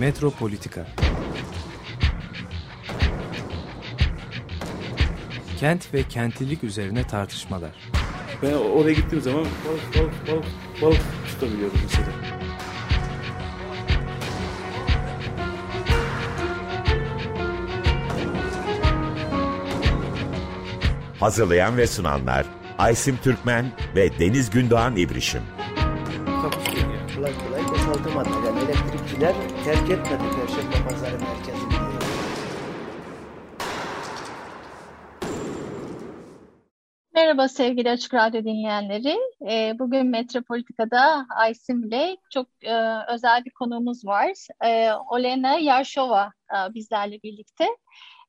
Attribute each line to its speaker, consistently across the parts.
Speaker 1: Metropolitika Kent ve kentlilik üzerine tartışmalar.
Speaker 2: Ben oraya gittiğim zaman balık balık balık balık tutabiliyordum mesela.
Speaker 3: Hazırlayan ve sunanlar Aysim Türkmen ve Deniz Gündoğan İbrişim.
Speaker 4: Takusuyor yani. Kolay kolay boşaltamadı. Yani elektrikçiler terk etmedi Perşembe Pazarı merkezini.
Speaker 5: Merhaba sevgili Açık Radyo dinleyenleri. Ee, Bugün Metropolitika'da Aysim ile çok e, özel bir konuğumuz var. Ee, Olena Yarşova e, bizlerle birlikte.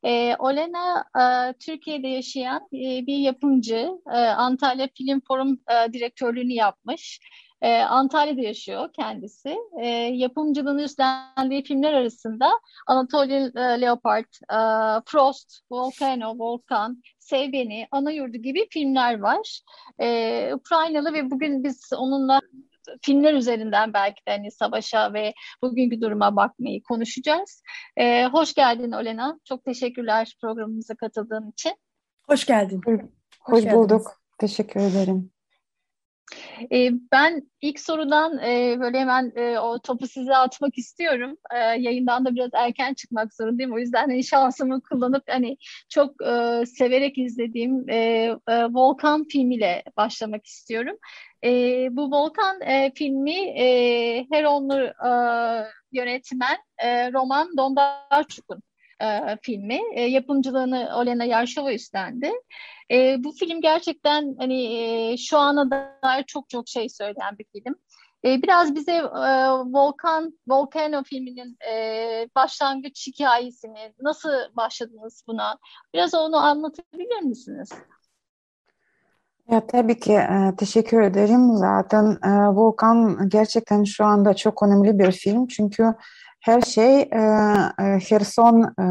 Speaker 5: Ee, Olena e, Türkiye'de yaşayan bir yapımcı. Antalya Film Forum e, direktörlüğünü yapmış. E, Antalya'da yaşıyor kendisi. E, yapımcılığını üstlendiği filmler arasında Anatoly e, Leopard, e, Frost, Volcano, Volkan, Sev Beni, Ana Yurdu gibi filmler var. E, Ukraynalı ve bugün biz onunla filmler üzerinden belki de hani savaşa ve bugünkü duruma bakmayı konuşacağız. E, hoş geldin Olena. Çok teşekkürler programımıza katıldığın için.
Speaker 6: Hoş geldin.
Speaker 7: Hoş,
Speaker 6: geldiniz.
Speaker 7: bulduk. Teşekkür ederim.
Speaker 5: E, ben ilk sorudan e, böyle hemen e, o topu size atmak istiyorum. E, yayından da biraz erken çıkmak zorundayım. O yüzden hani şansımı kullanıp hani çok severek izlediğim Volkan filmiyle başlamak istiyorum. Bu Volkan filmi e, Heronlu yönetmen Roman Dondarchuk'un e, filmi. E, yapımcılığını Olena Yarşova üstlendi. E, bu film gerçekten hani e, şu ana dair çok çok şey söyleyen bir film. E, biraz bize e, Volkan, Volcano filminin e, başlangıç hikayesini, nasıl başladınız buna? Biraz onu anlatabilir misiniz?
Speaker 7: Ya tabii ki e, teşekkür ederim. Zaten e, Volkan gerçekten şu anda çok önemli bir film çünkü her şey e, e, Herson e,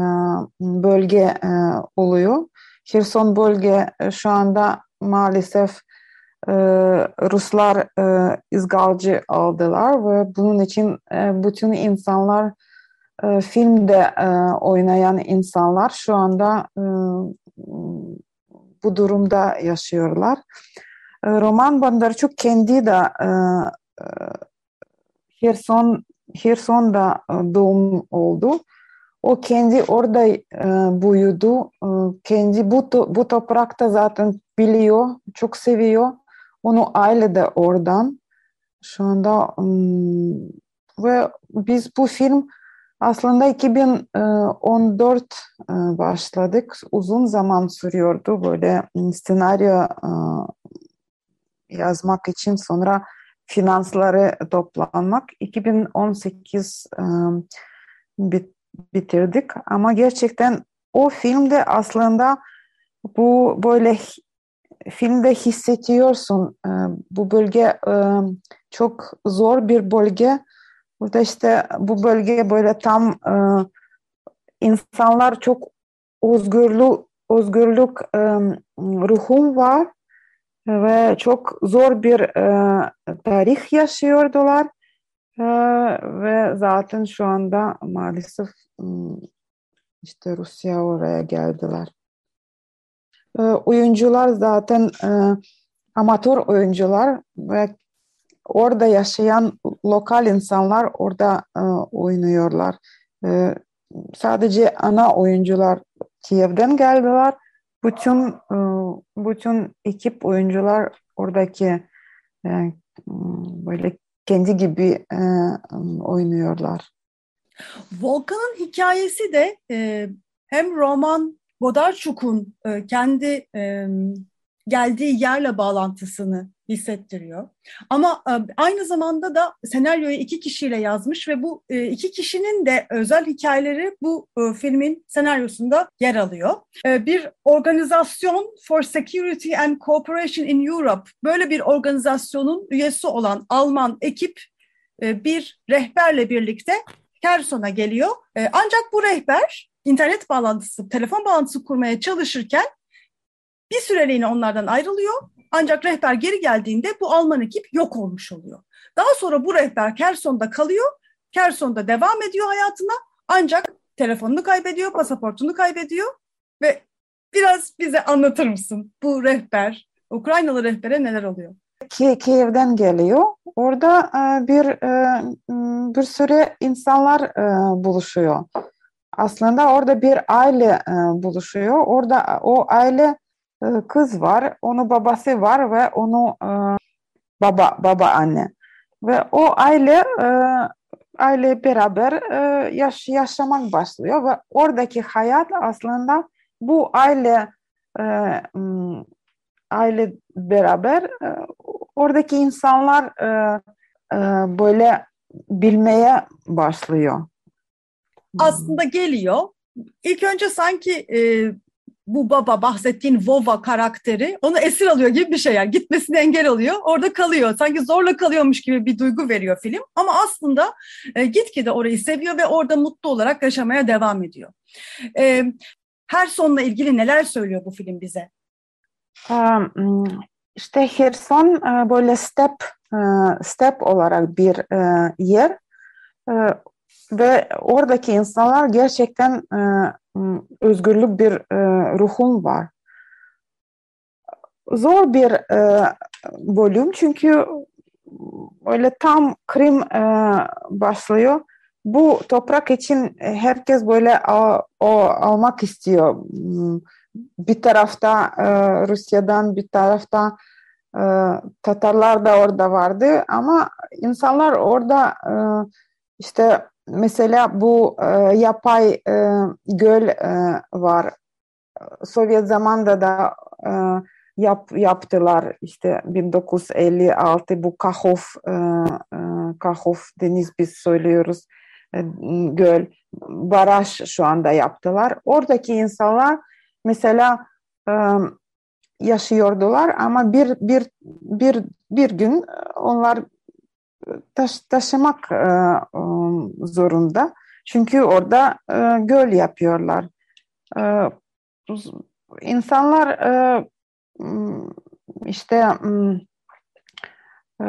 Speaker 7: bölge e, oluyor. Herson bölge e, şu anda maalesef e, Ruslar e, izgalcı aldılar ve bunun için e, bütün insanlar e, filmde e, oynayan insanlar şu anda e, bu durumda yaşıyorlar. E, Roman Bondarchuk kendi de e, e, Herson Herson'da e, doğum oldu. O kendi orada büyüdü. Kendi bu, bu toprakta zaten biliyor, çok seviyor. Onu aile de oradan. Şu anda ve biz bu film aslında 2014 e, başladık. Uzun zaman sürüyordu böyle senaryo e, yazmak için sonra finansları toplanmak. 2018 e, bit, bitirdik ama gerçekten o filmde aslında bu böyle filmde hissediyorsun e, bu bölge e, çok zor bir bölge. Burada işte bu bölge böyle tam e, insanlar çok özgürlük özgürlük e, ruhum var ve çok zor bir e, tarih yaşıyordular e, ve zaten şu anda maalesef e, işte Rusya oraya geldiler. E, oyuncular zaten e, amatör oyuncular ve orada yaşayan lokal insanlar orada e, oynuyorlar. E, sadece ana oyuncular Kiev'den geldiler. Bütün e, bütün ekip oyuncular oradaki e, böyle kendi gibi e, oynuyorlar.
Speaker 6: Volkan'ın hikayesi de e, hem Roman Bodarchuk'un e, kendi e, geldiği yerle bağlantısını hissettiriyor. Ama e, aynı zamanda da senaryoyu iki kişiyle yazmış ve bu e, iki kişinin de özel hikayeleri bu e, filmin senaryosunda yer alıyor. Bir organizasyon for Security and Cooperation in Europe böyle bir organizasyonun üyesi olan Alman ekip bir rehberle birlikte Kerson'a geliyor. Ancak bu rehber internet bağlantısı, telefon bağlantısı kurmaya çalışırken bir süreliğine onlardan ayrılıyor. Ancak rehber geri geldiğinde bu Alman ekip yok olmuş oluyor. Daha sonra bu rehber Kerson'da kalıyor Kerson'da devam ediyor hayatına ancak telefonunu kaybediyor, pasaportunu kaybediyor ve biraz bize anlatır mısın bu rehber, Ukraynalı rehbere neler oluyor?
Speaker 7: Ki Kiev'den geliyor. Orada e, bir e, bir sürü insanlar e, buluşuyor. Aslında orada bir aile buluşuyor. Orada o aile kız var, onun babası var ve onu baba baba anne. Ve o aile aile beraber yaş yaşamak başlıyor ve oradaki hayat aslında bu aile aile beraber oradaki insanlar e, e, böyle bilmeye başlıyor.
Speaker 6: Aslında geliyor. İlk önce sanki e, bu baba bahsettiğin Vova karakteri onu esir alıyor gibi bir şey yani gitmesine engel oluyor orada kalıyor sanki zorla kalıyormuş gibi bir duygu veriyor film ama aslında e, gitgide orayı seviyor ve orada mutlu olarak yaşamaya devam ediyor. E, her sonla ilgili neler söylüyor bu film bize?
Speaker 7: İşte Herson e, böyle step e, step olarak bir e, yer ve oradaki insanlar gerçekten özgürlük bir ruhum var. Zor bir bölüm çünkü öyle tam Krim başlıyor. Bu toprak için herkes böyle o almak istiyor bir tarafta e, Rusya'dan bir tarafta e, Tatarlar da orada vardı ama insanlar orada e, işte mesela bu e, yapay e, göl e, var. Sovyet zamanında da e, yap, yaptılar işte 1956 bu Kahov e, e, Kahov deniz biz söylüyoruz e, göl baraj şu anda yaptılar. Oradaki insanlar mesela e, yaşıyordular ama bir bir bir bir gün onlar taş, taşımak e, zorunda. Çünkü orada e, göl yapıyorlar. E, insanlar e, işte e,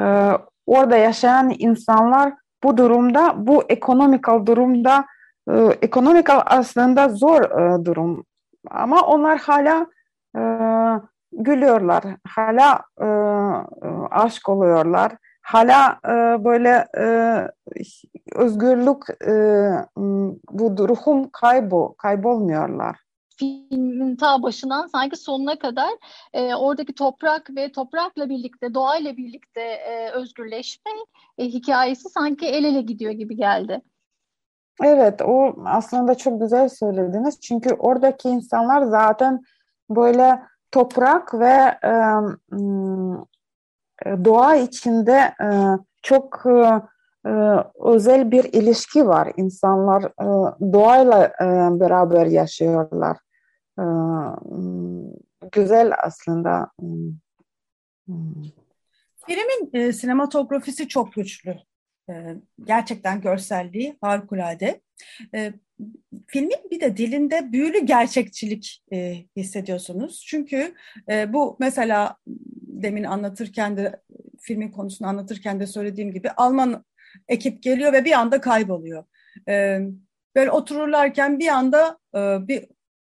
Speaker 7: orada yaşayan insanlar bu durumda, bu ekonomikal durumda, e, ekonomikal aslında zor e, durum ama onlar hala e, gülüyorlar, hala e, aşk oluyorlar, hala e, böyle e, özgürlük e, bu ruhum kaybo, kaybolmuyorlar
Speaker 5: filmin ta başından sanki sonuna kadar e, oradaki toprak ve toprakla birlikte, doğayla birlikte e, özgürleşme e, hikayesi sanki el ele gidiyor gibi geldi.
Speaker 7: Evet, o aslında çok güzel söylediniz. Çünkü oradaki insanlar zaten böyle toprak ve e, doğa içinde e, çok e, özel bir ilişki var. İnsanlar e, doğayla e, beraber yaşıyorlar. E, güzel aslında.
Speaker 6: Filmin e, sinematografisi çok güçlü. Gerçekten görselliği harikulade. Filmin bir de dilinde büyülü gerçekçilik e, hissediyorsunuz. Çünkü e, bu mesela demin anlatırken de filmin konusunu anlatırken de söylediğim gibi Alman ekip geliyor ve bir anda kayboluyor. Ee, böyle otururlarken bir anda e, bir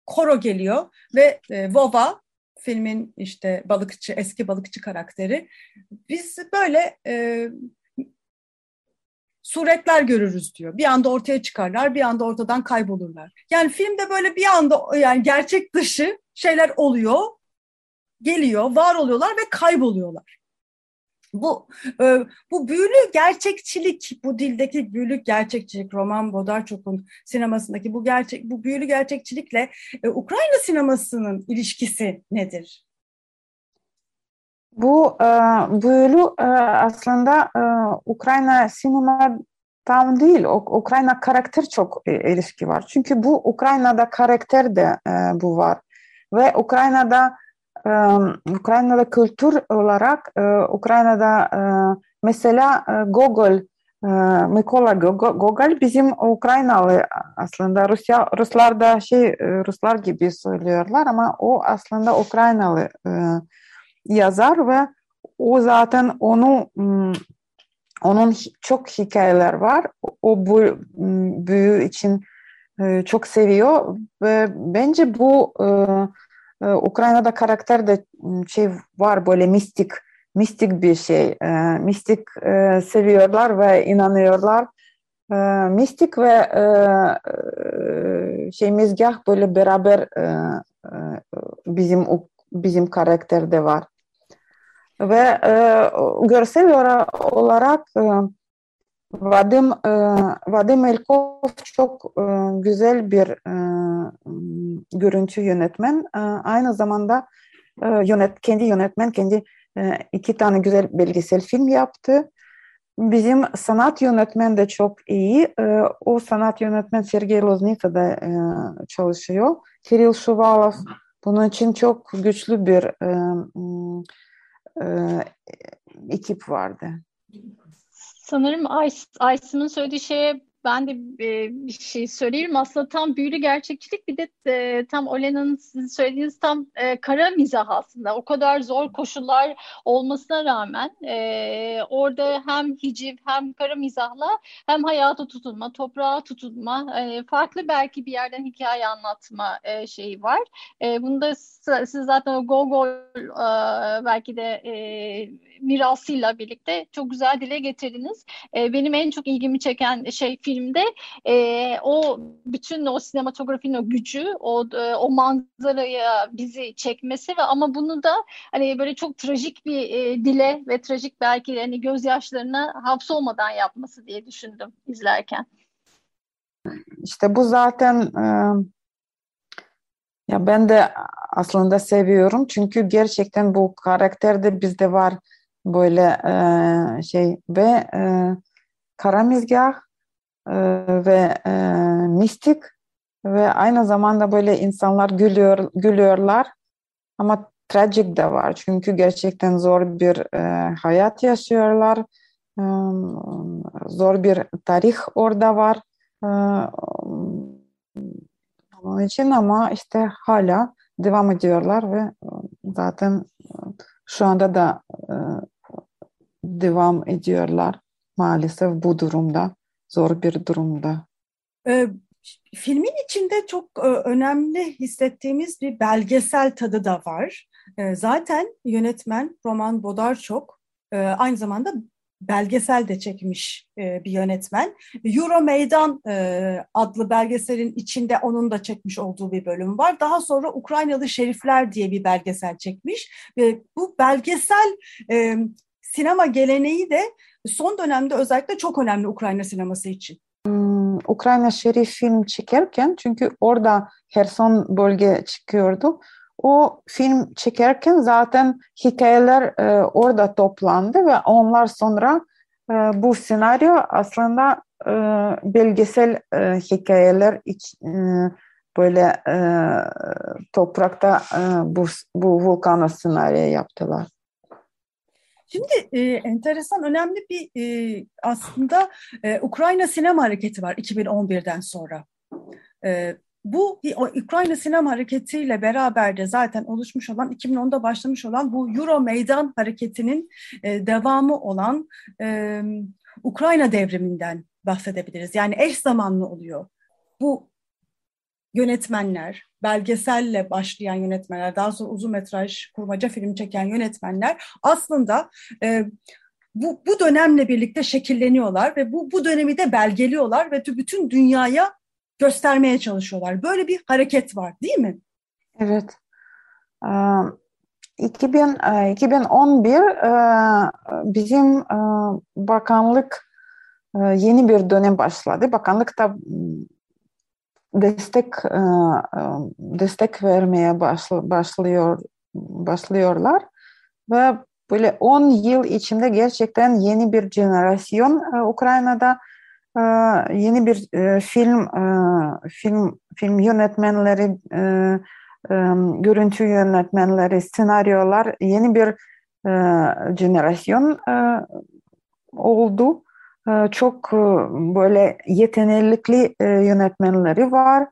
Speaker 6: koro geliyor ve Vova filmin işte balıkçı eski balıkçı karakteri biz böyle suretler görürüz diyor. Bir anda ortaya çıkarlar, bir anda ortadan kaybolurlar. Yani filmde böyle bir anda yani gerçek dışı şeyler oluyor, geliyor, var oluyorlar ve kayboluyorlar. Bu e, bu büyülü gerçekçilik, bu dildeki büyülü gerçekçilik, Roman Bodarchuk'un sinemasındaki bu gerçek bu büyülü gerçekçilikle e, Ukrayna sinemasının ilişkisi nedir?
Speaker 7: Bu e, büyülü e, aslında e, Ukrayna sinema tam değil. O, Ukrayna karakter çok e, ilişki var. Çünkü bu Ukrayna'da karakter de e, bu var. Ve Ukrayna'da e, Ukrayna'da kültür olarak e, Ukrayna'da e, mesela e, Gogol e, Mikola Gogol bizim Ukraynalı aslında Rusya Ruslar da şey e, Ruslar gibi söylüyorlar ama o aslında Ukraynalı e, yazar ve o zaten onu onun çok hikayeler var. O bu büyü için çok seviyor ve bence bu Ukrayna'da karakter de şey var böyle mistik mistik bir şey. Mistik seviyorlar ve inanıyorlar. Mistik ve şey mizgah böyle beraber bizim bizim karakterde var. Ve e, görsel olarak e, Vadim e, Vadim Elkov çok e, güzel bir e, görüntü yönetmen. E, aynı zamanda e, yönet kendi yönetmen kendi e, iki tane güzel belgesel film yaptı. Bizim sanat yönetmen de çok iyi. E, o sanat yönetmen Sergey Loznitsa'da e, çalışıyor. Kirill Shuvalov bunun için çok güçlü bir e, e, ekip vardı.
Speaker 5: Sanırım Aysim'in söylediği şeye ben de e, bir şey söyleyeyim. Aslında tam büyülü gerçekçilik bir de e, tam Olena'nın sizin söylediğiniz tam e, kara mizah aslında. O kadar zor koşullar olmasına rağmen orada hem hiciv hem kara mizahla hem hayata tutunma, toprağa tutunma, farklı belki bir yerden hikaye anlatma şeyi var. Bunda siz zaten o Gogol belki de e, mirasıyla birlikte çok güzel dile getirdiniz. Benim en çok ilgimi çeken şey filmde e, o bütün o sinematografinin o gücü, o e, o manzaraya bizi çekmesi ve ama bunu da hani böyle çok trajik bir e, dile ve trajik belki hani gözyaşlarına hapsolmadan yapması diye düşündüm izlerken.
Speaker 7: İşte bu zaten e, ya ben de aslında seviyorum çünkü gerçekten bu karakterde bizde var böyle e, şey ve e, kara e, ve e, mistik ve aynı zamanda böyle insanlar gülüyor gülüyorlar. Ama trajik de var. Çünkü gerçekten zor bir e, hayat yaşıyorlar. E, zor bir tarih orada var. E, onun için ama işte hala devam ediyorlar ve zaten şu anda da e, devam ediyorlar. Maalesef bu durumda, zor bir durumda.
Speaker 6: E, filmin içinde çok e, önemli hissettiğimiz bir belgesel tadı da var. E, zaten yönetmen Roman Bodarçok e, aynı zamanda belgesel de çekmiş e, bir yönetmen. Euro Meydan adlı belgeselin içinde onun da çekmiş olduğu bir bölüm var. Daha sonra Ukraynalı Şerifler diye bir belgesel çekmiş. Bu belgesel sinema geleneği de son dönemde özellikle çok önemli Ukrayna sineması için.
Speaker 7: Hmm, Ukrayna Şerif film çekerken çünkü orada Herson bölge çıkıyordu. O film çekerken zaten hikayeler e, orada toplandı ve onlar sonra e, bu senaryo aslında e, belgesel e, hikayeler iç, e, böyle e, toprakta e, bu, bu volkano senaryo yaptılar.
Speaker 6: Şimdi e, enteresan önemli bir e, aslında e, Ukrayna sinema hareketi var 2011'den sonra. E, bu o Ukrayna sinema hareketiyle beraber de zaten oluşmuş olan 2010'da başlamış olan bu Euro Meydan hareketinin e, devamı olan e, Ukrayna devriminden bahsedebiliriz. Yani eş zamanlı oluyor. Bu yönetmenler, belgeselle başlayan yönetmenler, daha sonra uzun metraj kurmaca film çeken yönetmenler aslında e, bu, bu dönemle birlikte şekilleniyorlar ve bu, bu dönemi de belgeliyorlar ve bütün dünyaya göstermeye çalışıyorlar. Böyle bir hareket var değil mi?
Speaker 7: Evet. 2000, 2011 bizim bakanlık yeni bir dönem başladı. Bakanlık da destek destek vermeye başlıyor başlıyorlar ve böyle 10 yıl içinde gerçekten yeni bir jenerasyon Ukrayna'da ee, yeni bir e, film e, film film yönetmenleri e, görüntü yönetmenleri senaryolar yeni bir jenerasyon oldu. Çok böyle yetenekli yönetmenleri var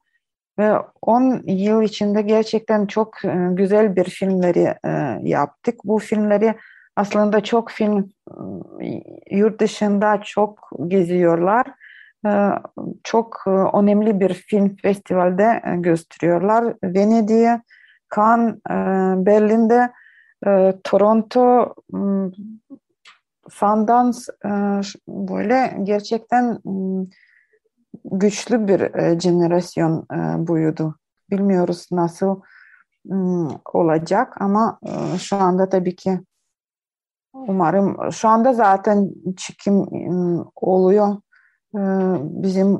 Speaker 7: ve 10 yıl içinde gerçekten çok güzel bir filmleri yaptık. Bu filmleri aslında çok film yurt dışında çok geziyorlar. Çok önemli bir film festivalde gösteriyorlar. Venedik'e, Cannes, Berlin'de, Toronto, Sundance böyle gerçekten güçlü bir jenerasyon buydu. Bilmiyoruz nasıl olacak ama şu anda tabii ki umarım şu anda zaten çekim oluyor. Bizim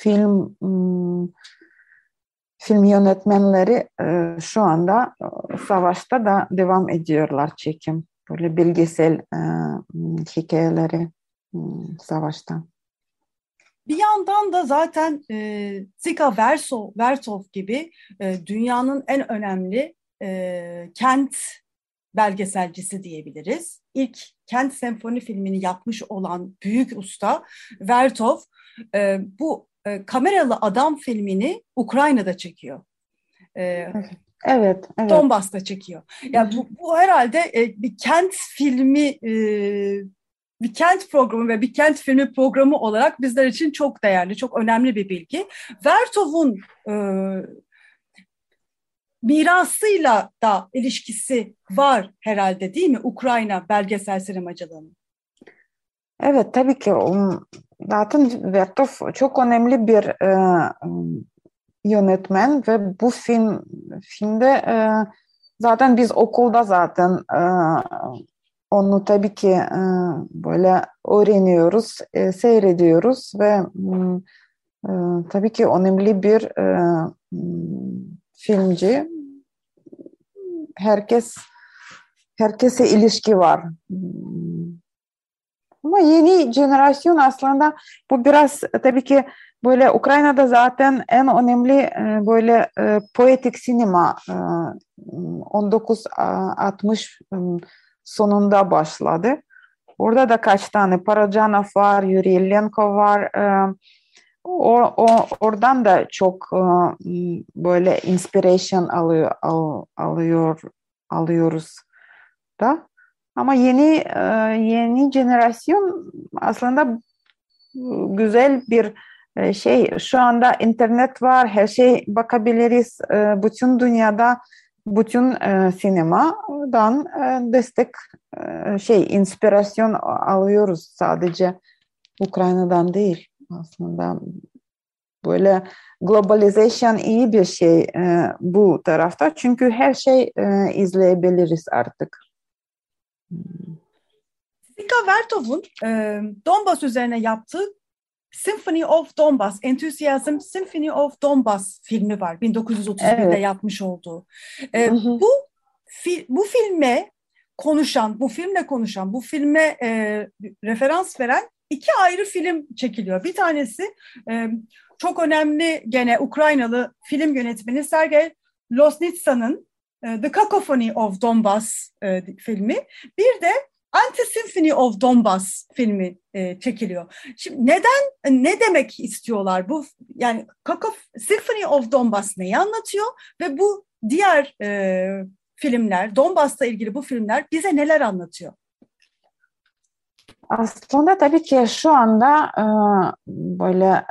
Speaker 7: film film yönetmenleri şu anda savaşta da devam ediyorlar çekim. Böyle belgesel hikayeleri savaşta.
Speaker 6: Bir yandan da zaten e, Zika Verso, Vertov gibi e, dünyanın en önemli e, kent belgeselcisi diyebiliriz. İlk kent senfoni filmini yapmış olan büyük usta Vertov e, bu e, kameralı adam filmini Ukrayna'da çekiyor.
Speaker 7: E, evet, evet.
Speaker 6: Donbas'ta çekiyor. Yani bu, bu herhalde e, bir kent filmi e, bir kent programı ve bir kent filmi programı olarak bizler için çok değerli, çok önemli bir bilgi. Vertov'un e, mirasıyla da ilişkisi var herhalde değil mi Ukrayna belgesel sinemacılığının?
Speaker 7: Evet tabii ki zaten Vertov çok önemli bir e, yönetmen ve bu film filmde e, zaten biz okulda zaten e, onu tabii ki e, böyle öğreniyoruz, e, seyrediyoruz ve e, tabii ki önemli bir e, filmci. Herkes herkese ilişki var. Ama yeni jenerasyon aslında bu biraz tabii ki böyle Ukrayna'da zaten en önemli böyle poetik sinema 1960 sonunda başladı. Orada da kaç tane Parajanov var, Yuri Illenko var. O, o, oradan da çok böyle inspiration alıyor, al, alıyor alıyoruz da. Ama yeni yeni jenerasyon aslında güzel bir şey. Şu anda internet var, her şey bakabiliriz. Bütün dünyada bütün e, sinemadan e, destek e, şey inspirasyon alıyoruz sadece Ukrayna'dan değil aslında böyle globalizasyon iyi bir şey bu tarafta çünkü her şey izleyebiliriz artık.
Speaker 6: Zika Vertov'un e, Donbas üzerine yaptığı Symphony of Donbass, Enthusiasm Symphony of Donbass filmi var 1931'de evet. yapmış olduğu. Hı hı. Bu fi, bu filme konuşan, bu filmle konuşan, bu filme e, referans veren iki ayrı film çekiliyor. Bir tanesi e, çok önemli gene Ukraynalı film yönetmeni Sergey Losnitsa'nın e, The Cacophony of Donbass e, filmi. Bir de Anti-Symphony of Donbass filmi e, çekiliyor. Şimdi neden, ne demek istiyorlar bu? Yani Kakov, Symphony of Donbass neyi anlatıyor ve bu diğer e, filmler, Donbass'la ilgili bu filmler bize neler anlatıyor?
Speaker 7: Aslında tabii ki şu anda e, böyle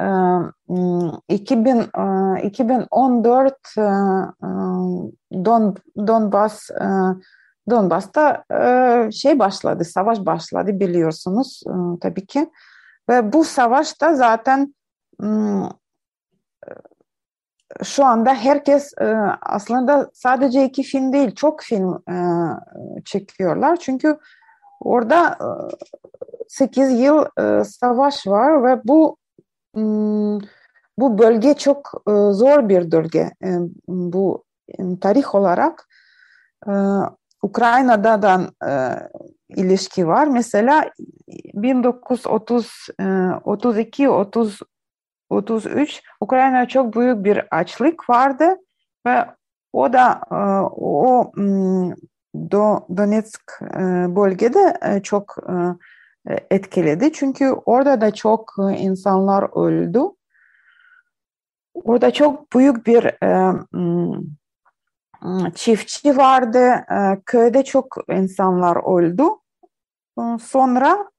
Speaker 7: e, 2000 e, 2014 e, Don Donbas e, Donbas'ta e, şey başladı, savaş başladı biliyorsunuz e, tabii ki. Ve bu savaşta zaten e, şu anda herkes e, aslında sadece iki film değil, çok film çekiyorlar. Çünkü orada e, 8 yıl savaş var ve bu bu bölge çok zor bir bölge. Bu tarih olarak Ukrayna'da da e, ilişki var. Mesela 1930 32 30 33 Ukrayna çok büyük bir açlık vardı ve o da e, o Donetsk e, bölgede e, çok etkiledi. Çünkü orada da çok insanlar öldü. Orada çok büyük bir çiftçi vardı. Köyde çok insanlar öldü. Sonra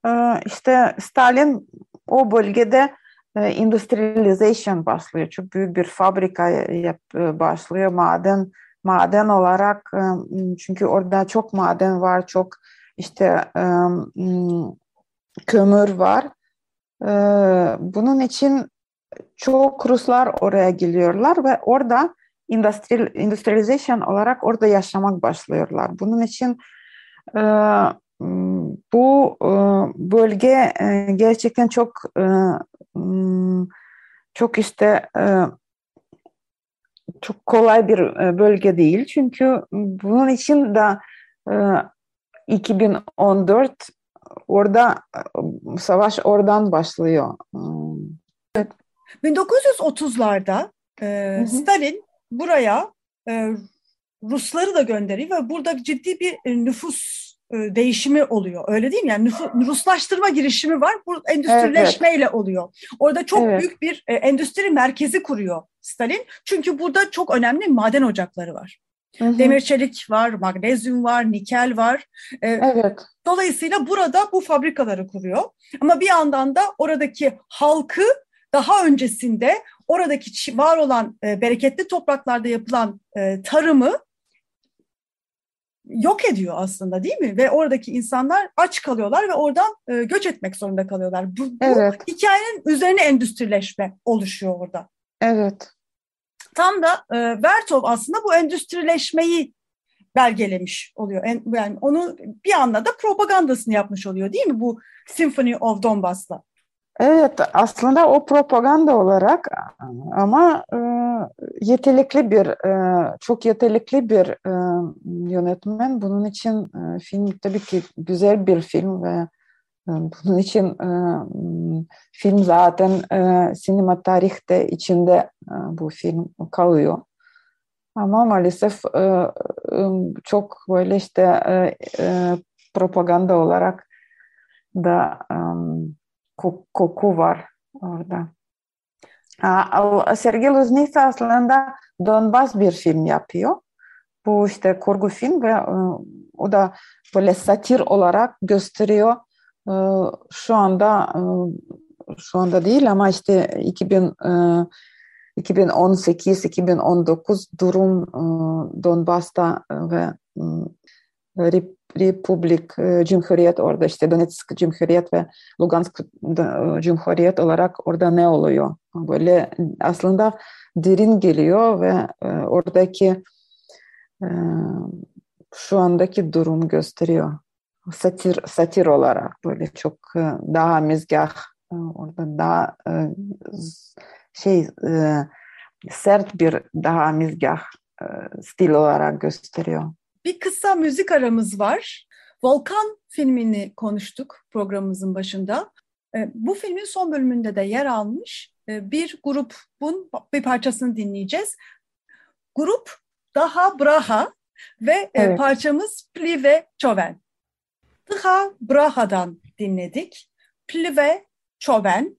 Speaker 7: işte Stalin o bölgede industrialization başlıyor. Çok büyük bir fabrika yap, başlıyor. Maden maden olarak çünkü orada çok maden var, çok işte kömür var. Bunun için çok Ruslar oraya geliyorlar ve orada industrial, industrialization olarak orada yaşamak başlıyorlar. Bunun için bu bölge gerçekten çok çok işte çok kolay bir bölge değil. Çünkü bunun için de 2014 orada savaş oradan başlıyor.
Speaker 6: Evet. 1930'larda e, Stalin buraya e, Rusları da gönderiyor ve burada ciddi bir nüfus e, değişimi oluyor. Öyle değil mi? Yani nüfus, Ruslaştırma girişimi var. Bu endüstrileşmeyle evet. oluyor. Orada çok evet. büyük bir e, endüstri merkezi kuruyor Stalin. Çünkü burada çok önemli maden ocakları var. Hı hı. Demir çelik var, magnezyum var, nikel var.
Speaker 7: E, evet.
Speaker 6: Dolayısıyla burada bu fabrikaları kuruyor. Ama bir yandan da oradaki halkı daha öncesinde oradaki var olan e, bereketli topraklarda yapılan e, tarımı yok ediyor aslında değil mi? Ve oradaki insanlar aç kalıyorlar ve oradan e, göç etmek zorunda kalıyorlar. Bu,
Speaker 7: evet.
Speaker 6: bu hikayenin üzerine endüstrileşme oluşuyor orada.
Speaker 7: Evet.
Speaker 6: Tam da e, Vertov aslında bu endüstrileşmeyi belgelemiş oluyor. En, yani onu bir anda da propagandasını yapmış oluyor değil mi bu Symphony of Donbass'la?
Speaker 7: Evet aslında o propaganda olarak ama e, yetenekli bir e, çok yetenekli bir e, yönetmen bunun için e, film tabii ki güzel bir film ve e, bunun için e, film zaten e, sinema tarihte içinde e, bu film kalıyor. Ama maalesef e, e, çok böyle işte e, e, propaganda olarak da e, koku var orada. Sergey Luznica aslında Donbas bir film yapıyor. Bu işte kurgu film ve o da böyle satir olarak gösteriyor. Şu anda şu anda değil ama işte 2000 2018-2019 durum Donbas'ta ve Republik Cumhuriyet orada işte Donetsk Cumhuriyet ve Lugansk Cumhuriyet olarak orada ne oluyor? Böyle aslında derin geliyor ve oradaki şu andaki durum gösteriyor. Satir, satir olarak böyle çok daha mizgah orada daha şey sert bir daha mizgah stil olarak gösteriyor.
Speaker 6: Bir kısa müzik aramız var. Volkan filmini konuştuk programımızın başında. E, bu filmin son bölümünde de yer almış e, bir grubun bir parçasını dinleyeceğiz. Grup Daha Braha ve e, evet. parçamız Plive Çoven. Daha Braha'dan dinledik. Plive Çoven.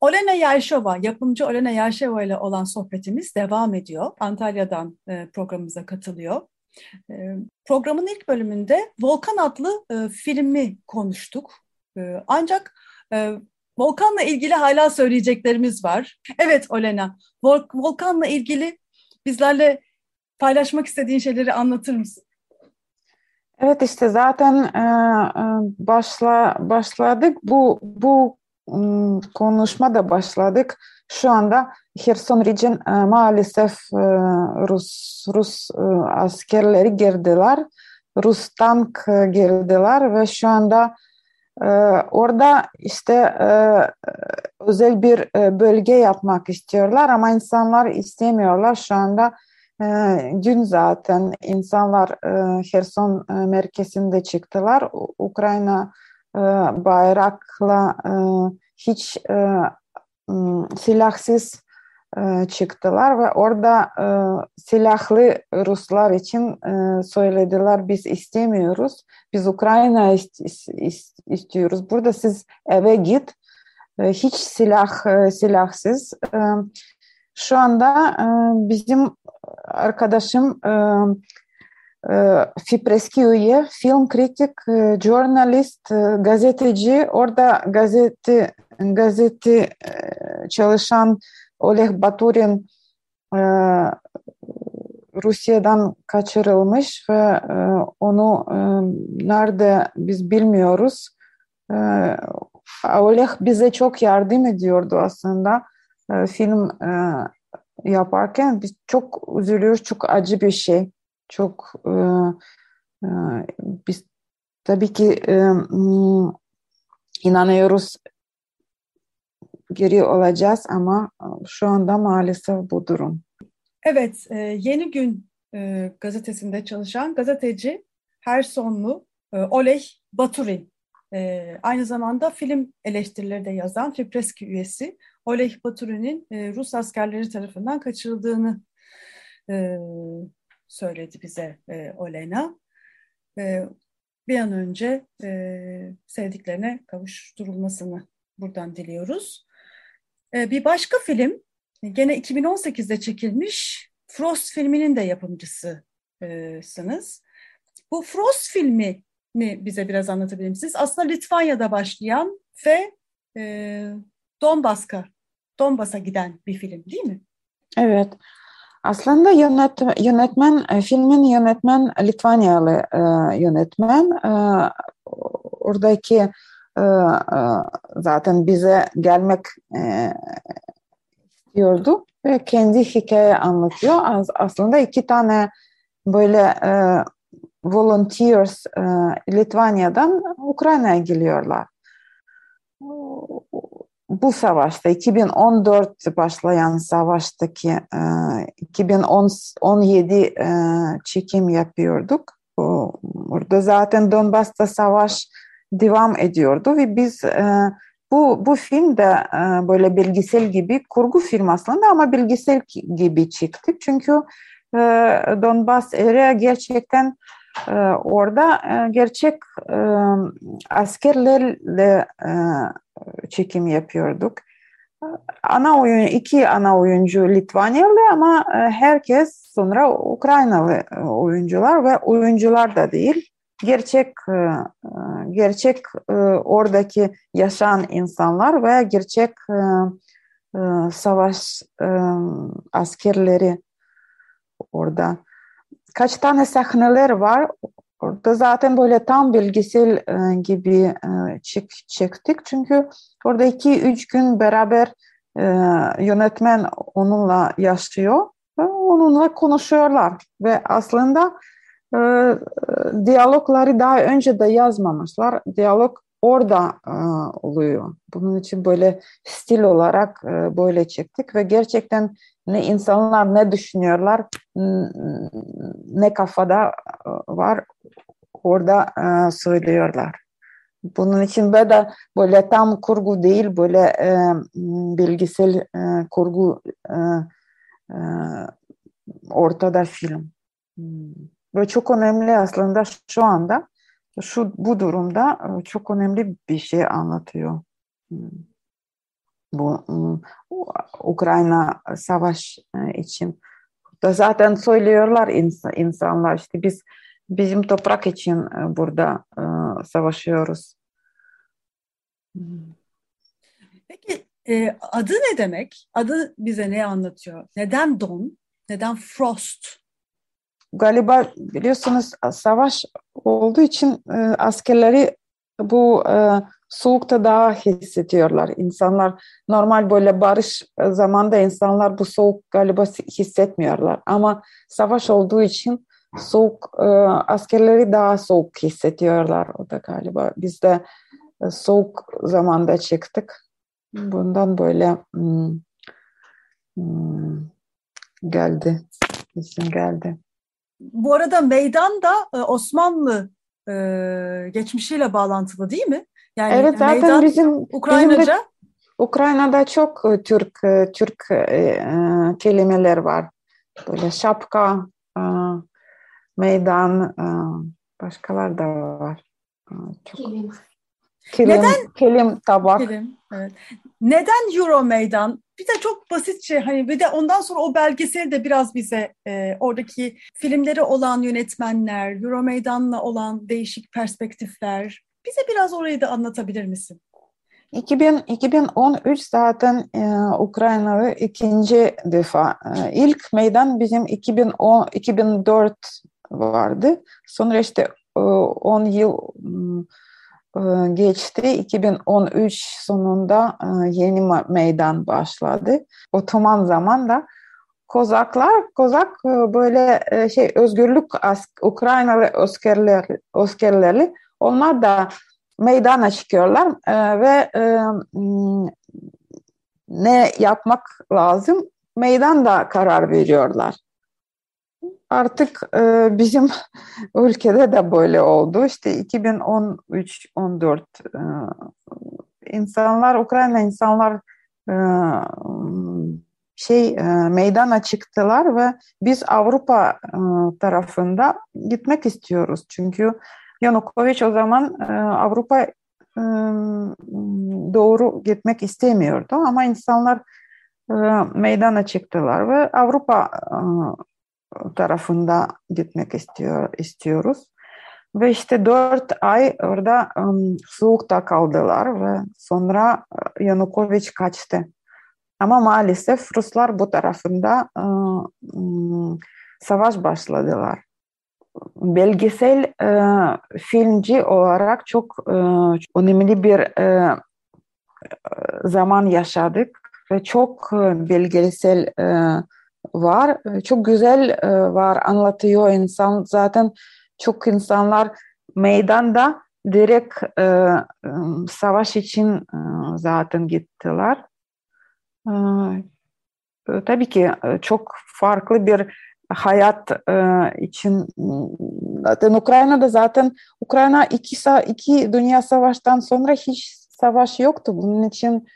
Speaker 6: Olena Yerşova, yapımcı Olena Yerşova ile olan sohbetimiz devam ediyor. Antalya'dan programımıza katılıyor. Ee, programın ilk bölümünde Volkan adlı e, filmi konuştuk. E, ancak e, Volkan'la ilgili hala söyleyeceklerimiz var. Evet Olena, Vol Volkan'la ilgili bizlerle paylaşmak istediğin şeyleri anlatır mısın?
Speaker 7: Evet işte zaten e başla başladık bu bu konuşma da başladık. Şu anda Kherson Region e, maalesef e, Rus Rus e, askerleri girdiler. Rus tank girdiler ve şu anda orada işte özel bir bölge yapmak istiyorlar ama insanlar istemiyorlar. Şu anda dün zaten insanlar Kherson merkezinde çıktılar. Ukrayna bayrakla hiç silahsız çıktılar ve orada silahlı Ruslar için söylediler biz istemiyoruz. Biz Ukrayna istiyoruz. Burada siz eve git. Hiç silah silahsız. şu anda bizim arkadaşım e, film kritik, e, jurnalist, e, gazeteci. Orada gazete gazete çalışan Oleg Baturin e, Rusya'dan kaçırılmış ve e, onu e, nerede biz bilmiyoruz. Oleg bize çok yardım ediyordu aslında film yaparken. Biz çok üzülüyoruz, çok acı bir şey. Çok biz tabii ki inanıyoruz geri olacağız ama şu anda maalesef bu durum.
Speaker 6: Evet, e, Yeni Gün e, gazetesinde çalışan gazeteci Hersonlu e, Oleg Baturin. E, aynı zamanda film eleştirileri de yazan Fipreski üyesi Oleg Baturin'in e, Rus askerleri tarafından kaçırıldığını e, söyledi bize e, Olena. E, bir an önce e, sevdiklerine kavuşturulmasını buradan diliyoruz. E, bir başka film Gene 2018'de çekilmiş Frost filminin de yapımcısısınız. Bu Frost filmi mi bize biraz anlatabilir misiniz? Aslında Litvanya'da başlayan ve e, Donbass'a Donbass'a giden bir film değil mi?
Speaker 7: Evet. Aslında yönet, yönetmen, e, filmin yönetmen Litvanyalı e, yönetmen. E, oradaki e, e, zaten bize gelmek e, istiyordu ve kendi hikaye anlatıyor. Aslında iki tane böyle e, volunteers e, Litvanya'dan Ukrayna'ya geliyorlar. Bu savaşta 2014 başlayan savaştaki e, 2017 e, çekim yapıyorduk. Orada zaten Donbas'ta savaş devam ediyordu ve biz e, bu, bu film de e, böyle belgesel gibi kurgu film aslında ama belgesel gibi çıktı. Çünkü e, Donbas area gerçekten e, orada e, gerçek e, askerlerle e, çekim yapıyorduk. Ana oyun iki ana oyuncu Litvanyalı ama e, herkes sonra Ukraynalı e, oyuncular ve oyuncular da değil gerçek e, e, gerçek e, oradaki yaşayan insanlar ve gerçek savaş askerleri orada. Kaç tane sahneler var. Orada zaten böyle tam bilgisel gibi çek, çektik. Çünkü orada iki üç gün beraber yönetmen onunla yaşıyor onunla konuşuyorlar. Ve aslında e, diyalogları daha önce de yazmamışlar. Diyalog orada e, oluyor. Bunun için böyle stil olarak e, böyle çektik ve gerçekten ne insanlar ne düşünüyorlar, ne kafada e, var orada e, söylüyorlar. Bunun için böyle de böyle tam kurgu değil, böyle e, bilgisel e, kurgu e, e, ortada film. Hmm. Ve çok önemli aslında şu anda şu bu durumda e, çok önemli bir şey anlatıyor. Hmm. Bu hmm, Ukrayna savaş e, için. Da zaten söylüyorlar insanlar işte biz bizim toprak için e, burada savaşıyoruz.
Speaker 6: Peki adı ne demek? Adı bize ne anlatıyor? Neden don? Neden frost?
Speaker 7: Galiba biliyorsunuz savaş olduğu için e, askerleri bu e, soğukta daha hissediyorlar. İnsanlar normal böyle barış zamanda insanlar bu soğuk galiba hissetmiyorlar. Ama savaş olduğu için soğuk e, askerleri daha soğuk hissediyorlar o da galiba. Biz de e, soğuk zamanda çıktık. Bundan böyle hmm, hmm, geldi. isim geldi.
Speaker 6: Bu arada meydan da e, Osmanlı e, geçmişiyle bağlantılı değil mi?
Speaker 7: Yani evet zaten meydan, bizim
Speaker 6: Ukraynaca bizim de,
Speaker 7: Ukrayna'da çok e, Türk Türk e, kelimeler var. Böyle şapka, e, meydan, e, başkalar da var.
Speaker 6: Çok.
Speaker 7: Kilim,
Speaker 6: Neden?
Speaker 7: kilim tabak.
Speaker 6: Kilim, evet. Neden Euro Meydan? Bir de çok basitçe hani bir de ondan sonra o belgeseli de biraz bize e, oradaki filmleri olan yönetmenler, Euro Meydan'la olan değişik perspektifler. Bize biraz orayı da anlatabilir misin?
Speaker 7: 2000, 2013 zaten e, Ukrayna'da ikinci defa. E, ilk meydan bizim 2010, 2004 vardı. Sonra işte e, 10 yıl e, geçti. 2013 sonunda e, yeni meydan başladı. Otoman zamanda Kozaklar, Kozak e, böyle e, şey özgürlük Ukraynalı askerler, askerleri onlar da meydana çıkıyorlar ve ne yapmak lazım meydan da karar veriyorlar. Artık e, bizim ülkede de böyle oldu. İşte 2013-14 e, insanlar, Ukrayna insanlar e, şey e, meydana çıktılar ve biz Avrupa e, tarafında gitmek istiyoruz. Çünkü Yanukovych o zaman e, Avrupa e, doğru gitmek istemiyordu ama insanlar e, meydana çıktılar ve Avrupa e, tarafında gitmek istiyor istiyoruz. Ve işte dört ay orada um, soğukta kaldılar ve sonra Yanukovych kaçtı. Ama maalesef Ruslar bu tarafında um, savaş başladılar belgesel e, filmci olarak çok e, önemli bir e, zaman yaşadık ve çok belgesel e, var. Çok güzel e, var, anlatıyor insan. Zaten çok insanlar meydanda direkt e, savaş için e, zaten gittiler. E, tabii ki çok farklı bir hayat e, için zaten Ukrayna'da zaten Ukrayna iki, iki dünya savaştan sonra hiç savaş yoktu. Bunun için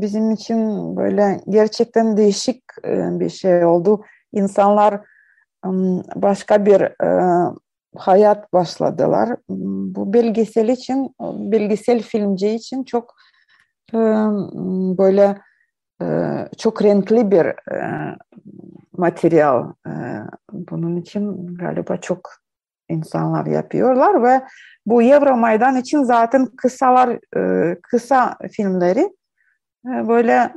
Speaker 7: bizim için böyle gerçekten değişik e, bir şey oldu. İnsanlar başka bir e, hayat başladılar. Bu belgesel için, belgesel filmci için çok e, böyle çok renkli bir materyal. Bunun için galiba çok insanlar yapıyorlar ve bu Euromaidan için zaten kısalar, kısa filmleri böyle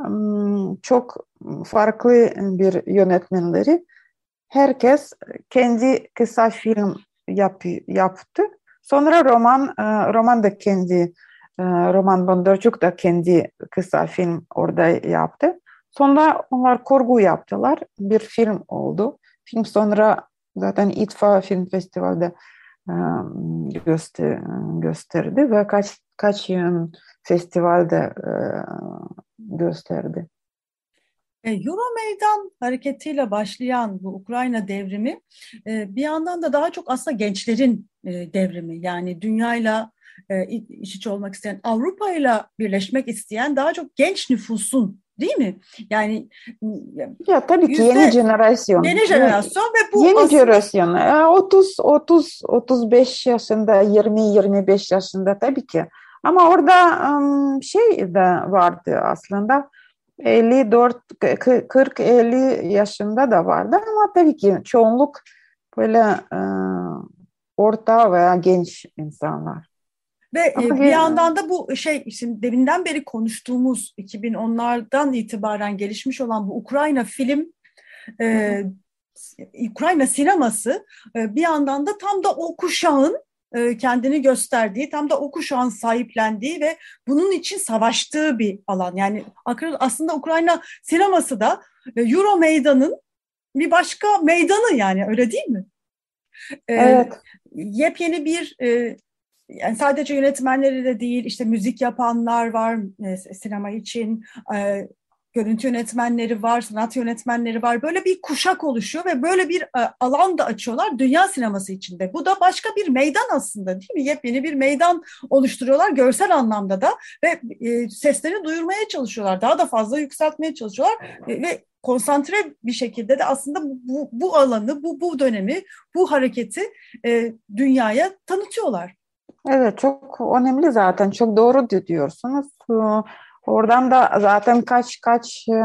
Speaker 7: çok farklı bir yönetmenleri herkes kendi kısa film yap, yaptı. Sonra roman, roman da kendi Roman Bondarchuk da kendi kısa film orada yaptı. Sonra onlar kurgu yaptılar. Bir film oldu. Film sonra zaten İTFA Film Festival'de göster, gösterdi ve kaç kaç yıl festivalde gösterdi.
Speaker 6: E, Euro Meydan hareketiyle başlayan bu Ukrayna devrimi e, bir yandan da daha çok aslında gençlerin e, devrimi. Yani dünyayla iç içe olmak isteyen, Avrupa'yla birleşmek isteyen daha çok genç nüfusun Değil mi? Yani
Speaker 7: ya tabii ki yeni jenerasyon.
Speaker 6: Yeni jenerasyon ve bu
Speaker 7: yeni aslında... jenerasyon. 30 30 35 yaşında, 20 25 yaşında tabii ki. Ama orada şey de vardı aslında. 54 40 50 yaşında da vardı ama tabii ki çoğunluk böyle orta veya genç insanlar.
Speaker 6: Ve Ama bir yandan da bu şey şimdi deminden beri konuştuğumuz 2010'lardan itibaren gelişmiş olan bu Ukrayna film e, Ukrayna sineması e, bir yandan da tam da o kuşağın e, kendini gösterdiği, tam da o kuşağın sahiplendiği ve bunun için savaştığı bir alan. Yani aslında Ukrayna sineması da e, Euro meydanın bir başka meydanı yani öyle değil mi?
Speaker 7: E, evet.
Speaker 6: Yepyeni bir e, yani sadece yönetmenleri de değil işte müzik yapanlar var e, sinema için e, görüntü yönetmenleri var, sanat yönetmenleri var. Böyle bir kuşak oluşuyor ve böyle bir e, alan da açıyorlar dünya sineması içinde. Bu da başka bir meydan aslında değil mi? Yepyeni bir meydan oluşturuyorlar görsel anlamda da ve e, seslerini duyurmaya çalışıyorlar. Daha da fazla yükseltmeye çalışıyorlar e, ve konsantre bir şekilde de aslında bu, bu alanı, bu, bu dönemi, bu hareketi dünyaya tanıtıyorlar.
Speaker 7: Evet çok önemli zaten çok doğru diyorsunuz. Oradan da zaten kaç kaç e,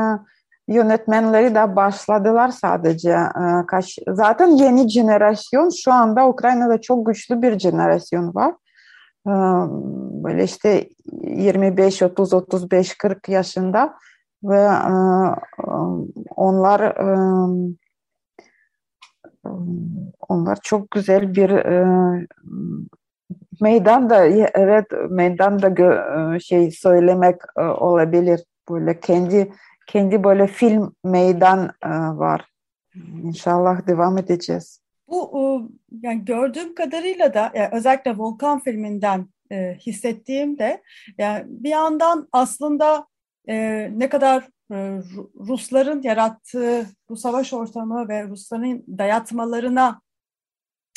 Speaker 7: yönetmenleri de başladılar sadece. E, kaç zaten yeni jenerasyon şu anda Ukrayna'da çok güçlü bir jenerasyon var. E, böyle işte 25, 30, 35, 40 yaşında ve onlar onlar çok güzel bir meydan da evet meydan da şey söylemek olabilir böyle kendi kendi böyle film meydan var. İnşallah devam edeceğiz.
Speaker 6: Bu yani gördüğüm kadarıyla da yani özellikle Volkan filminden e, hissettiğimde yani bir yandan aslında e, ne kadar e, Rusların yarattığı bu savaş ortamı ve Rusların dayatmalarına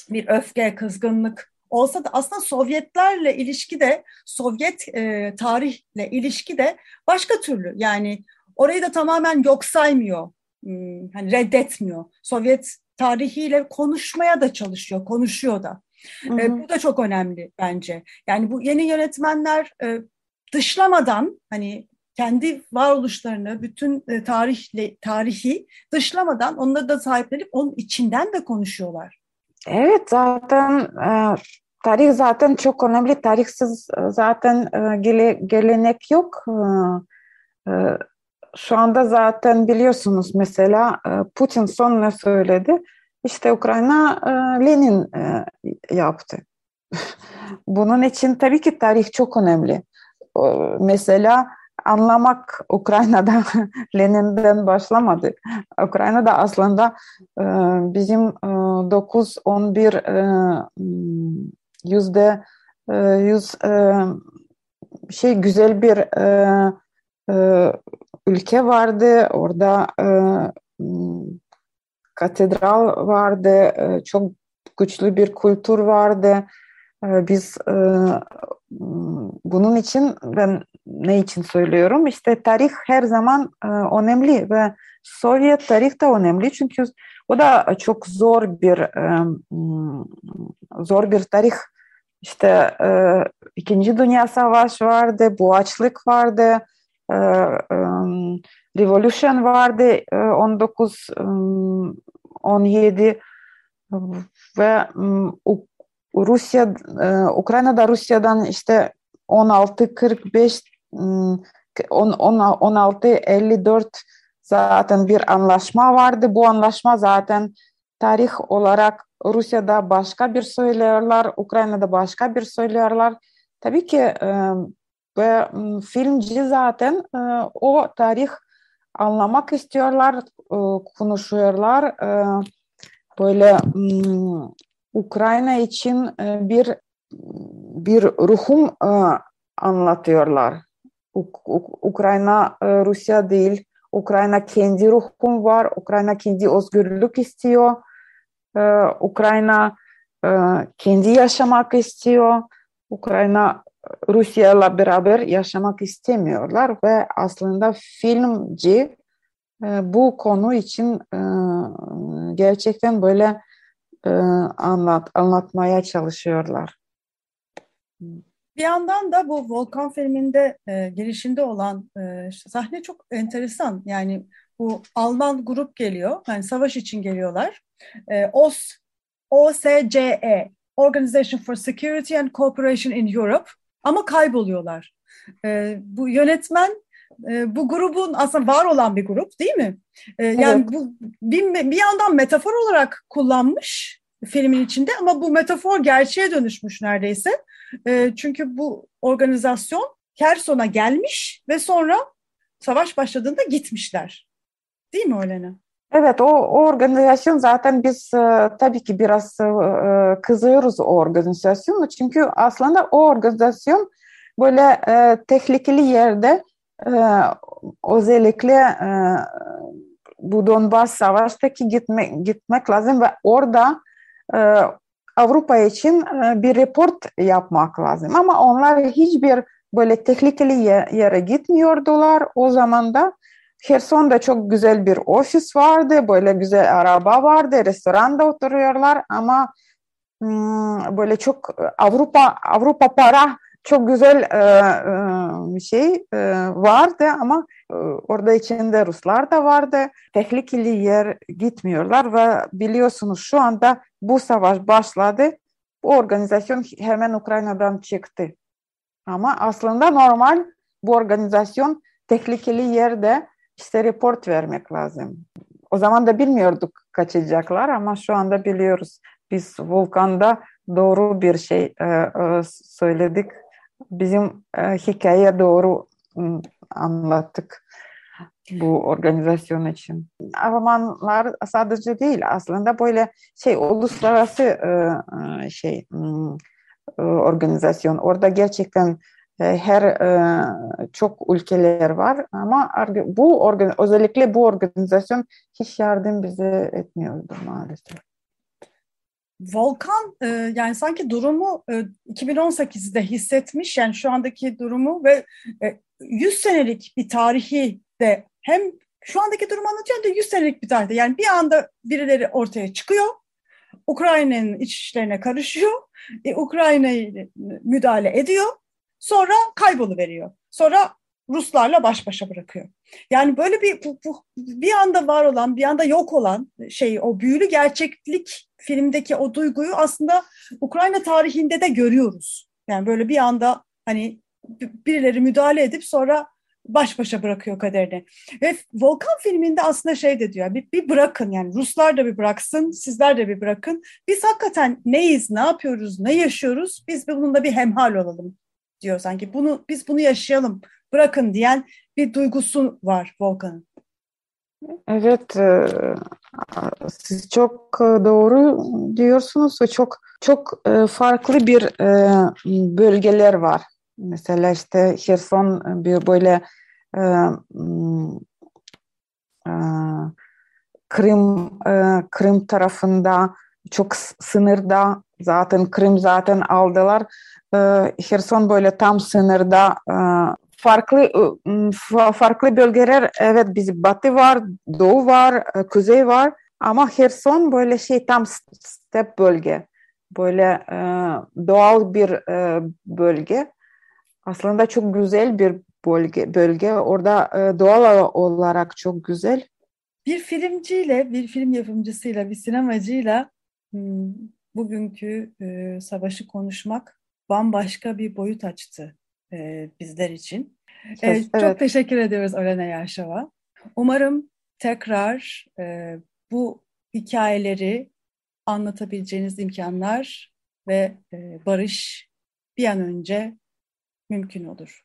Speaker 6: bir öfke, kızgınlık olsa da aslında Sovyetlerle ilişki de Sovyet e, tarihle ilişki de başka türlü. Yani orayı da tamamen yok saymıyor, hmm, hani reddetmiyor. Sovyet tarihiyle konuşmaya da çalışıyor, konuşuyor da. Hı hı. E, bu da çok önemli bence. Yani bu yeni yönetmenler e, dışlamadan hani kendi varoluşlarını, bütün e, tarihle, tarihi dışlamadan onları da sahiplenip onun içinden de konuşuyorlar.
Speaker 7: Evet zaten e, tarih zaten çok önemli. Tarihsiz e, zaten e, gele, gelenek yok. E, şu anda zaten biliyorsunuz mesela Putin son ne söyledi? İşte Ukrayna Lenin yaptı. Bunun için tabii ki tarih çok önemli. Mesela anlamak Ukrayna'da Lenin'den başlamadı. Ukrayna'da aslında e, bizim e, 9-11 e, yüzde e, yüz e, şey güzel bir e, e, ülke vardı. Orada e, katedral vardı. E, çok güçlü bir kültür vardı. E, biz e, bunun için ben ne için söylüyorum? İşte tarih her zaman e, önemli ve Sovyet tarih de önemli çünkü o da çok zor bir e, zor bir tarih. İşte e, İkinci Dünya Savaşı vardı, bu açlık vardı, e, e, Revolution vardı e, 19 e, 17 ve Rusya Ukrayna'da Rusya'dan işte 16 45 16 54 zaten bir anlaşma vardı. Bu anlaşma zaten tarih olarak Rusya'da başka bir söylüyorlar, Ukrayna'da başka bir söylüyorlar. Tabii ki e, ve filmci zaten e, o tarih anlamak istiyorlar, e, konuşuyorlar. Böyle Ukrayna için bir bir ruhum anlatıyorlar. Ukrayna Rusya değil, Ukrayna kendi ruhum var, Ukrayna kendi özgürlük istiyor, Ukrayna kendi yaşamak istiyor, Ukrayna Rusya'yla beraber yaşamak istemiyorlar ve aslında filmci bu konu için gerçekten böyle anlat anlatmaya çalışıyorlar.
Speaker 6: Bir yandan da bu Volkan filminde e, girişinde olan e, sahne çok enteresan. Yani bu Alman grup geliyor. Yani savaş için geliyorlar. E, OS, OSCE, Organization for Security and Cooperation in Europe. Ama kayboluyorlar. E, bu yönetmen e, bu grubun aslında var olan bir grup değil mi? E, yani evet. bu bir, bir yandan metafor olarak kullanmış filmin içinde ama bu metafor gerçeğe dönüşmüş neredeyse. E, çünkü bu organizasyon Kerson'a gelmiş ve sonra savaş başladığında gitmişler. Değil mi Olena?
Speaker 7: Evet o, o organizasyon zaten biz e, tabii ki biraz e, kızıyoruz o organizasyonu çünkü aslında o organizasyon böyle e, tehlikeli yerde e, özellikle e, bu Donbas savaştaki gitmek, gitmek lazım ve orada e, Avrupa için e, bir report yapmak lazım. Ama onlar hiçbir böyle tehlikeli yere gitmiyordular. O zaman da Herson'da çok güzel bir ofis vardı, böyle güzel araba vardı, restoranda oturuyorlar ama hmm, böyle çok Avrupa Avrupa para çok güzel bir şey vardı ama orada içinde Ruslar da vardı. Tehlikeli yer gitmiyorlar ve biliyorsunuz şu anda bu savaş başladı. Bu organizasyon hemen Ukrayna'dan çıktı. Ama aslında normal bu organizasyon tehlikeli yerde işte report vermek lazım. O zaman da bilmiyorduk kaçacaklar ama şu anda biliyoruz. Biz Volkan'da doğru bir şey e, e, söyledik. Bizim e, hikaye doğru anlattık bu organizasyon için. Almanlar sadece değil aslında böyle şey uluslararası e, e, şey ıı, organizasyon. Orada gerçekten her çok ülkeler var ama bu özellikle bu organizasyon hiç yardım bize etmiyordu maalesef.
Speaker 6: Volkan yani sanki durumu 2018'de hissetmiş. Yani şu andaki durumu ve 100 senelik bir tarihi de hem şu andaki durumu anlatıyor da 100 senelik bir tarihte. Yani bir anda birileri ortaya çıkıyor. Ukrayna'nın iç işlerine karışıyor. E, Ukrayna'yı müdahale ediyor. Sonra kaybolu Sonra Ruslarla baş başa bırakıyor. Yani böyle bir bu, bu, bir anda var olan, bir anda yok olan şey, o büyülü gerçeklik filmdeki o duyguyu aslında Ukrayna tarihinde de görüyoruz. Yani böyle bir anda hani birileri müdahale edip sonra baş başa bırakıyor kaderini. Ve Volkan filminde aslında şey de diyor, bir, bir bırakın yani Ruslar da bir bıraksın, sizler de bir bırakın. Biz hakikaten neyiz, ne yapıyoruz, ne yaşıyoruz, biz bununla bir hemhal olalım diyor sanki. Bunu biz bunu yaşayalım, bırakın diyen bir duygusu var Volkan'ın.
Speaker 7: Evet, e, siz çok e, doğru diyorsunuz ve çok çok e, farklı bir bölgeler var. Mesela işte Herson bir böyle Kırım Kırım tarafında çok sınırda zaten Kırım zaten aldılar Herson böyle tam sınırda farklı e, farklı bölgeler evet bizim batı var, doğu var, e, kuzey var ama Herson böyle şey tam step bölge. Böyle doğal bir bölge. Aslında çok güzel bir bölge. bölge. Orada doğal olarak çok güzel.
Speaker 6: Bir filmciyle, bir film yapımcısıyla, bir sinemacıyla hmm, bugünkü savaşı konuşmak bambaşka bir boyut açtı e, bizler için. E, evet. Çok teşekkür ediyoruz Olena Yaşava. Umarım tekrar e, bu hikayeleri anlatabileceğiniz imkanlar ve e, barış bir an önce mümkün olur.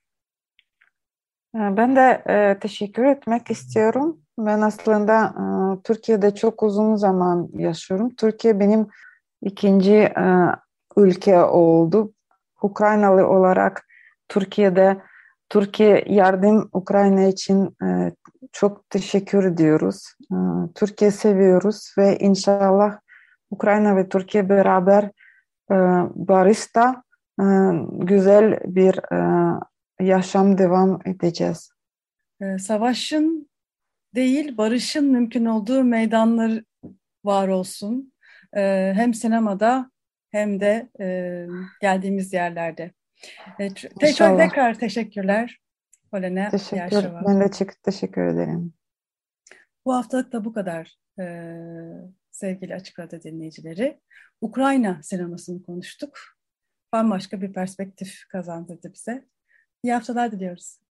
Speaker 7: E, ben de e, teşekkür etmek istiyorum. Ben aslında e, Türkiye'de çok uzun zaman yaşıyorum. Türkiye benim ikinci e, ülke oldu. Ukraynalı olarak Türkiye'de Türkiye yardım Ukrayna için e, çok teşekkür ediyoruz. E, Türkiye seviyoruz ve inşallah Ukrayna ve Türkiye beraber e, barışta güzel bir yaşam devam edeceğiz.
Speaker 6: Savaşın değil barışın mümkün olduğu meydanlar var olsun. Hem sinemada hem de geldiğimiz yerlerde. E, tekrar tekrar teşekkürler. Olena
Speaker 7: Teşekkür, ben de çok teşekkür ederim.
Speaker 6: Bu haftalık da bu kadar e, sevgili Açık Radyo dinleyicileri. Ukrayna sinemasını konuştuk. Bambaşka bir perspektif kazandırdı bize. İyi haftalar diliyoruz.